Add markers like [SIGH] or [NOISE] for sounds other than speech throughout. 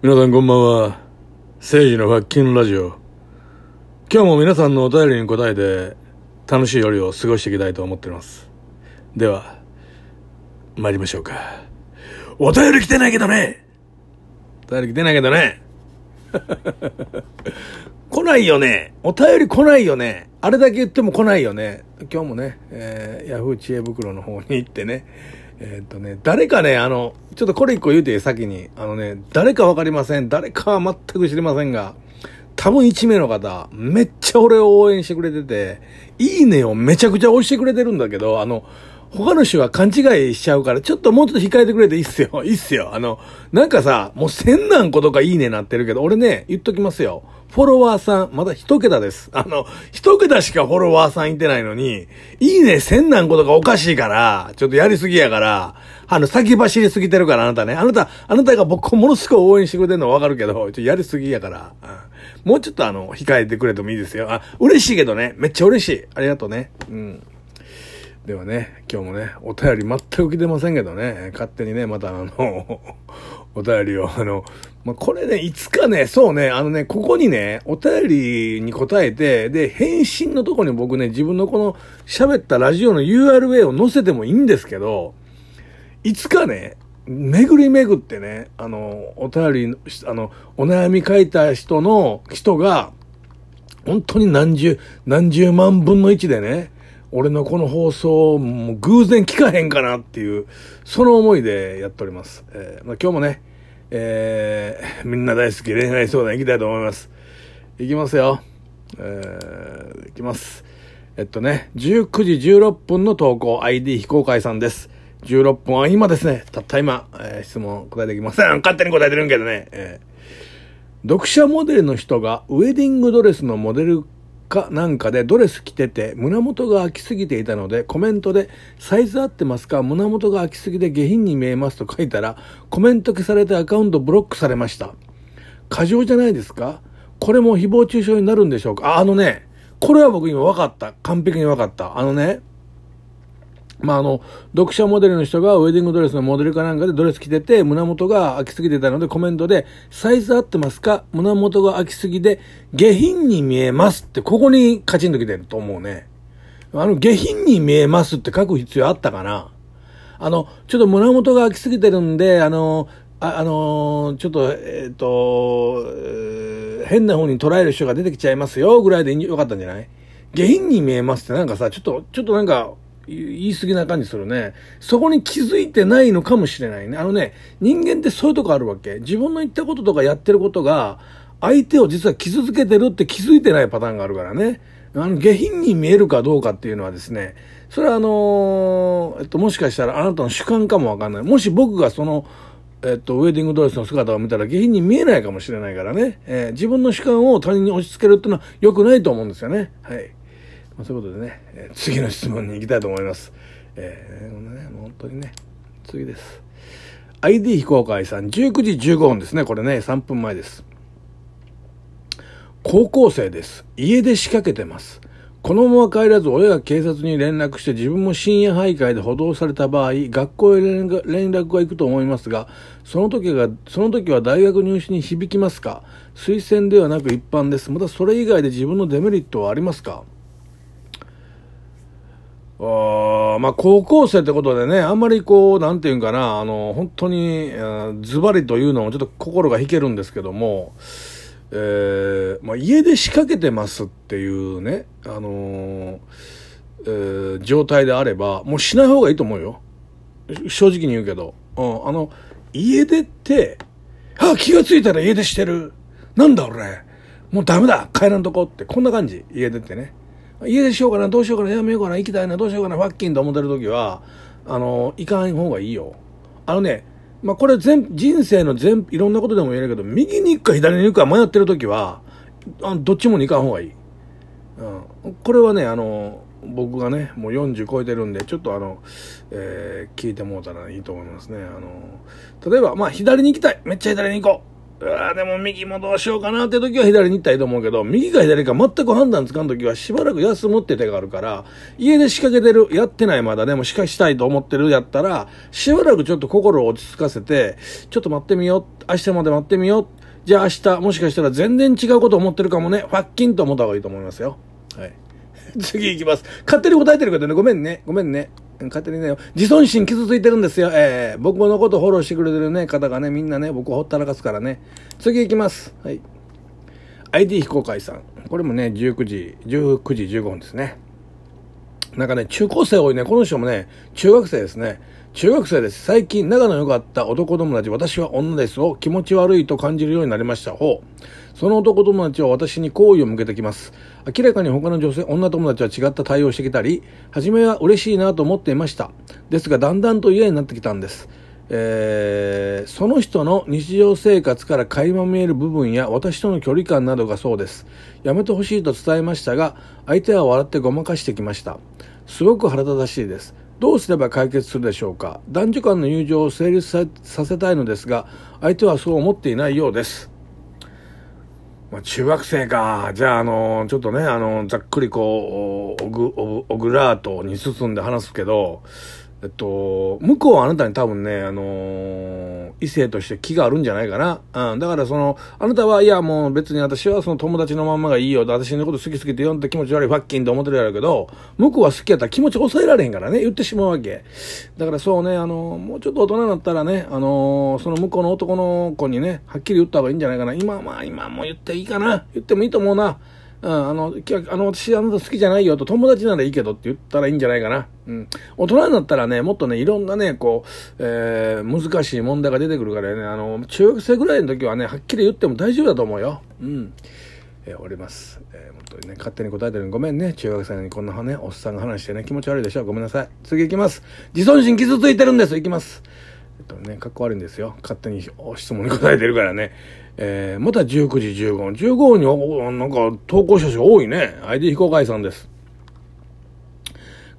皆さんこんばんは。聖治の発見ラジオ。今日も皆さんのお便りに答えて楽しい夜を過ごしていきたいと思っています。では、参りましょうか。お便り来てないけどねお便り来てないけどね [LAUGHS] 来ないよねお便り来ないよねあれだけ言っても来ないよね今日もね、えー、ヤフー知恵袋の方に行ってね、えーっとね、誰かね、あの、ちょっとこれ一個言うて先に、あのね、誰かわかりません。誰かは全く知りませんが、多分1名の方、めっちゃ俺を応援してくれてて、いいねをめちゃくちゃ押してくれてるんだけど、あの、他の人が勘違いしちゃうから、ちょっともうちょっと控えてくれていいっすよ。[LAUGHS] いいっすよ。あの、なんかさ、もう千何個とかいいねなってるけど、俺ね、言っときますよ。フォロワーさん、まだ一桁です。[LAUGHS] あの、一桁しかフォロワーさんいてないのに、いいね千何個とかおかしいから、ちょっとやりすぎやから、あの、先走りすぎてるから、あなたね。あなた、あなたが僕をものすごい応援してくれてるのはわかるけど、ちょっとやりすぎやから、うんもうちょっとあの、控えてくれてもいいですよ。あ、嬉しいけどね。めっちゃ嬉しい。ありがとうね。うん。ではね、今日もね、お便り全く来てませんけどね、勝手にね、またあの、[LAUGHS] お便りを、あの、まあ、これね、いつかね、そうね、あのね、ここにね、お便りに答えて、で、返信のとこに僕ね、自分のこの喋ったラジオの URL を載せてもいいんですけど、いつかね、巡り巡ってね、あの、お便り、あの、お悩み書いた人の、人が、本当に何十、何十万分の一でね、俺のこの放送もう偶然聞かへんかなっていう、その思いでやっております。えーまあ、今日もね、えーみんな大好き恋愛相談行きたいと思います。行きますよ。えー行きます。えっとね、19時16分の投稿、ID 非公開さんです。16分は今ですね、たった今、えー質問答えてきません。勝手に答えてるんけどね。えー読者モデルの人がウェディングドレスのモデルかなんかでドレス着てて胸元が空きすぎていたのでコメントでサイズ合ってますか？胸元が空きすぎて下品に見えますと書いたらコメント消されてアカウントブロックされました。過剰じゃないですか？これも誹謗中傷になるんでしょうか？ああのね、これは僕今分かった。完璧に分かった。あのね、まあ、あの、読者モデルの人がウェディングドレスのモデルかなんかでドレス着てて、胸元が開きすぎてたのでコメントで、サイズ合ってますか？胸元が開きすぎで、下品に見えますって、ここにカチンと来てると思うね。あの、下品に見えますって書く必要あったかな？あの、ちょっと胸元が開きすぎてるんで、あの、あ、あのちょっと、えっ、と、ー変な方に捉える人が出てきちゃいますよ、ぐらいでよかったんじゃない？下品に見えますってなんかさ、ちょっと、ちょっとなんか、言い過ぎな感じするね。そこに気づいてないのかもしれないね。あのね、人間ってそういうとこあるわけ。自分の言ったこととかやってることが、相手を実は傷つけてるって気づいてないパターンがあるからね。あの、下品に見えるかどうかっていうのはですね、それはあのーえっと、もしかしたらあなたの主観かもわかんない。もし僕がその、えっと、ウェディングドレスの姿を見たら下品に見えないかもしれないからね。えー自分の主観を他人に押し付けるっていうのは良くないと思うんですよね。はい。まあ、そういうことでね、えー次の質問に行きたいと思います。えーね、本当にね、次です。ID 非公開さん、19時15分ですね。これね、3分前です。高校生です。家出仕掛けてます。このまま帰らず親が警察に連絡して自分も深夜徘徊で補導された場合、学校へ連連絡が行くと思いますが、その時が、その時は大学入試に響きますか？推薦ではなく一般です。またそれ以外で自分のデメリットはありますか？あまあ、高校生ってことでね、あんまりこう、なんていうんかな、あの、本当に、ズバリというのもちょっと心が引けるんですけども、えーまあ、家で仕掛けてますっていうね、あのーえー状態であれば、もうしない方がいいと思うよ。正直に言うけど。うん、あの、家出って、あ、気がついたら家出してる。なんだ俺。もうダメだ。帰らんとこって。こんな感じ。家出ってね。家出しようかな、どうしようかな、やめようかな、行きたいな、どうしようかな、ファッキンと思ってる時は、あの、行かん方がいいよ。あのね、まあ、これ全、人生の全、いろんなことでも言えるけど、右に行くか左に行くか迷ってる時は、あどっちもに行かん方がいい。うん。これはね、あの、僕がね、もう40超えてるんで、ちょっとあの、えー聞いてもうたらいいと思いますね。あの、例えば、まあ、左に行きたい。めっちゃ左に行こう。あでも右もどうしようかなって時は左に行ったらいいと思うけど、右か左か全く判断つかん時はしばらく休むって手があるから、家で仕掛けてる、やってないまだでも仕掛したいと思ってるやったら、しばらくちょっと心を落ち着かせて、ちょっと待ってみよう、明日まで待ってみよう、じゃあ明日もしかしたら全然違うこと思ってるかもね、ファッキンと思った方がいいと思いますよ。はい。[LAUGHS] 次行きます。勝手に答えてる方ね、ごめんね、ごめんね。勝手にね、自尊心傷ついてるんですよ。えー、僕のことフォローしてくれてるね、方がね、みんなね、僕をほったらかすからね。次行きます。はい。ID 非公開さん。これもね、19時、19時15分ですね。なんかね、中高生多いね。この人もね、中学生ですね。中学生です。最近、仲の良かった男友達、私は女ですを気持ち悪いと感じるようになりました。ほう。その男友達は私に好意を向けてきます。明らかに他の女性、女友達は違った対応してきたり、初めは嬉しいなと思っていました。ですが、だんだんと嫌になってきたんです。えー、その人の日常生活から垣間見える部分や私との距離感などがそうです。やめてほしいと伝えましたが、相手は笑ってごまかしてきました。すごく腹立たしいです。どうすれば解決するでしょうか？男女間の友情を成立させたいのですが、相手はそう思っていないようです。まあ、中学生か。じゃあ、あの、ちょっとね、あの、ざっくりこう、オグ、オグラートに進んで話すけど、えっと、向こうはあなたに多分ね、あのー、異性として気があるんじゃないかな。うん。だからその、あなたは、いやもう別に私はその友達のまんまがいいよ。私のこと好き好きって呼んで気持ち悪いファッキンと思ってるやろうけど、向こうは好きやったら気持ち抑えられへんからね、言ってしまうわけ。だからそうね、あのー、もうちょっと大人になったらね、あのー、その向こうの男の子にね、はっきり言った方がいいんじゃないかな。今、まあ今も言っていいかな。言ってもいいと思うな。うん、あの、あの、私あなた好きじゃないよと、友達ならいいけどって言ったらいいんじゃないかな。うん。大人になったらね、もっとね、いろんなね、こう、えー、難しい問題が出てくるからね、あの、中学生ぐらいの時はね、はっきり言っても大丈夫だと思うよ。うん。えー、おります。えー、もっとね、勝手に答えてるのごめんね。中学生にこんなね、おっさんが話してね、気持ち悪いでしょ。ごめんなさい。次行きます。自尊心傷ついてるんです。行きます。えっとね、かっこ悪いんですよ。勝手に質問に答えてるからね。えー、また19時15分。15分に、なんか、投稿者数多いね。ID 非公開さんです。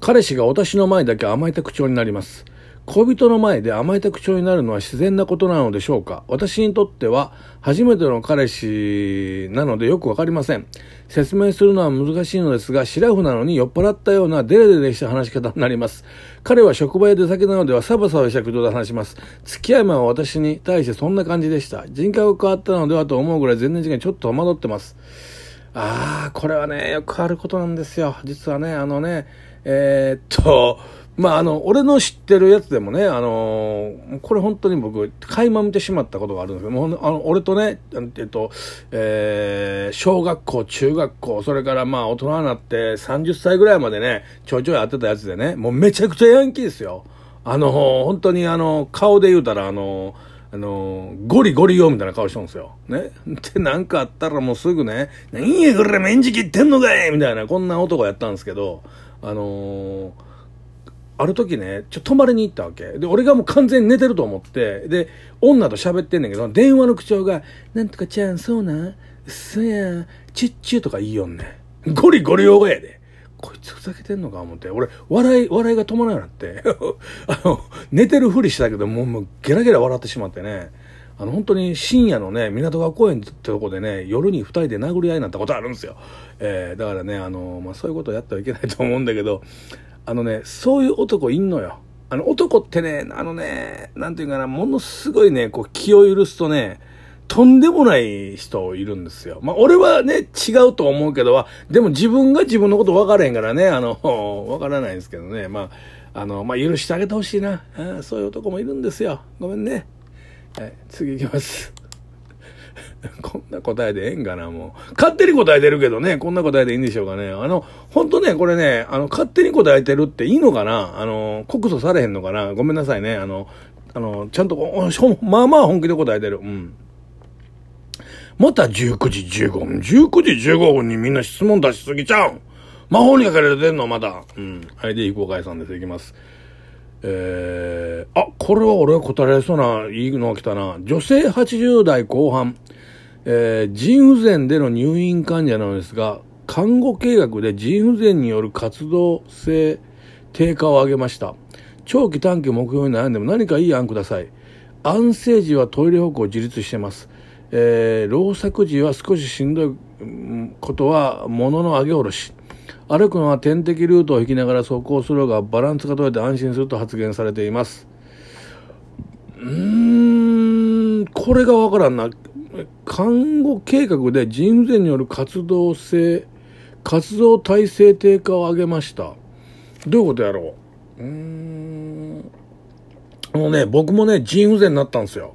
彼氏が私の前だけ甘えた口調になります。恋人の前で甘えた口調になるのは自然なことなのでしょうか？私にとっては初めての彼氏なのでよくわかりません。説明するのは難しいのですが、シラフなのに酔っ払ったようなデレデレした話し方になります。彼は職場や出先なのではサバサバした口調で話します。付き合い前は私に対してそんな感じでした。人格が変わったのではと思うぐらい全然違いちょっと戸惑ってます。ああ、これはね、よくあることなんですよ。実はね、あのね、えー、っと、まあ、あの、俺の知ってるやつでもね、あのー、これ本当に僕、垣間見てしまったことがあるんですけど、もう、あの、俺とね、えっと、えー、小学校、中学校、それからまあ、大人になって30歳ぐらいまでね、ちょいちょい会ってたやつでね、もうめちゃくちゃヤンキーですよ。あの、本当にあの、顔で言うたら、あの、あのゴリゴリよみたいな顔してるんですよ。ね。で、なんかあったらもうすぐね、何やこれ、メンチ切ってんのかいみたいな、こんな男やったんですけど、あのーある時ね、ちょ、泊まりに行ったわけ。で、俺がもう完全に寝てると思って、で、女と喋ってんねんけど、電話の口調が、なんとかちゃん、そうなん、そや、ちっちゅうとか言いよんねん。ゴリゴリ大やで。こいつふざけてんのか思って。俺、笑い、笑いが止まらなくなって。[LAUGHS] あの、寝てるふりしたけど、もう、もうゲラゲラ笑ってしまってね。あの、本当に深夜のね、港川公園ってとこでね、夜に二人で殴り合いになったことあるんですよ。えー、だからね、あの、まあ、そういうことをやってはいけないと思うんだけど、あのね、そういう男いんのよ。あの、男ってね、あのね、なんていうかな、ものすごいね、こう、気を許すとね、とんでもない人いるんですよ。まあ、俺はね、違うと思うけど、でも自分が自分のこと分からへんからね、あの、[LAUGHS] 分からないんですけどね、まあ、あの、まあ、許してあげてほしいな。そういう男もいるんですよ。ごめんね。はい、次行きます。[LAUGHS] こんな答えでええんかな、もう。勝手に答えてるけどね、こんな答えでいいんでしょうかね。あの、ほんとね、これね、あの、勝手に答えてるっていいのかなあの、告訴されへんのかなごめんなさいね。あの、あの、ちゃんと、まあまあ本気で答えてる。うん。また19時15分。19時15分にみんな質問出しすぎちゃう魔法にかけられてんのまた。うん。はい、で、非公開さんです。いきます。えー、あ、これは俺が答えられそうな、いいのが来たな。女性80代後半。えー、腎不全での入院患者なのですが、看護計画で腎不全による活動性低下を挙げました。長期短期目標に悩んでも何かいい案ください。安静時はトイレ方向自立してます。ええー、老作時は少ししんどいことは物の上げ下ろし。歩くのは点滴ルートを引きながら走行するがバランスが取れて安心すると発言されています。うーん、これがわからんな。看護計画で腎不全による活動性、活動体制低下を挙げました。どういうことやろう？うーん。あのね、僕もね、腎不全になったんですよ。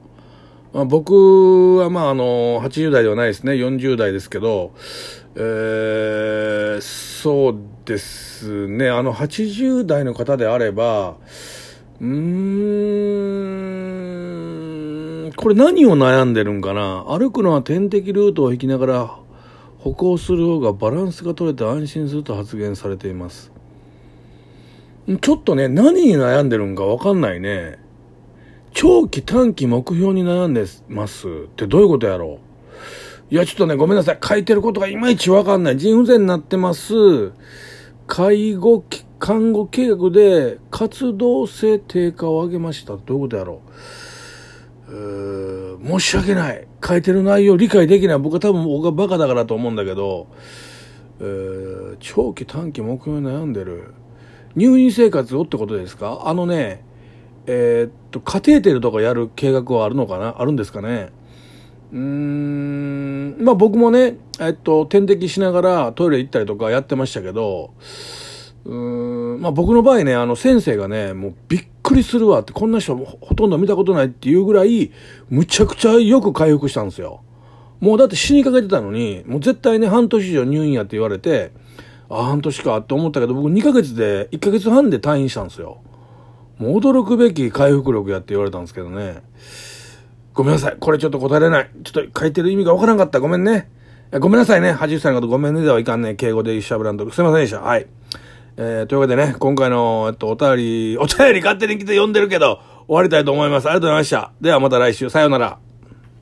ま僕はまああの、80代ではないですね。40代ですけど、えー、そうですね。あの、80代の方であれば、うーん、これ何を悩んでるんかな？歩くのは点滴ルートを引きながら歩行する方がバランスが取れて安心すると発言されています。ちょっとね、何に悩んでるんかわかんないね。長期短期目標に悩んでますってどういうことやろう？いや、ちょっとね、ごめんなさい。書いてることがいまいちわかんない。腎不全になってます。介護、看護計画で活動性低下を上げました。どういうことやろう？申し訳ない。書いてる内容理解できない。僕は多分僕がバカだからと思うんだけど、長期短期目標に悩んでる。入院生活をってことですか？あのね、えー、っと、カテーテルとかやる計画はあるのかな？あるんですかね？うーん、まあ僕もね、えっと、点滴しながらトイレ行ったりとかやってましたけど、うん、まあ僕の場合ね、あの先生がね、もうびっくりするわって、こんな人ほとんど見たことないっていうぐらい、むちゃくちゃよく回復したんですよ。もうだって死にかけてたのに、もう絶対ね、半年以上入院やって言われて、あ、半年かって思ったけど、僕2ヶ月で、1ヶ月半で退院したんですよ。もう驚くべき回復力やって言われたんですけどね。ごめんなさい。これちょっと答えれない。ちょっと書いてる意味がわからんかった。ごめんね。ごめんなさいね。80歳の方ごめんねではいかんね。敬語で一緒ブランド。すいませんでした。はい。えー、というわけでね、今回の、えっと、お便り、お便り勝手に来て読んでるけど、終わりたいと思います。ありがとうございました。ではまた来週。さようなら。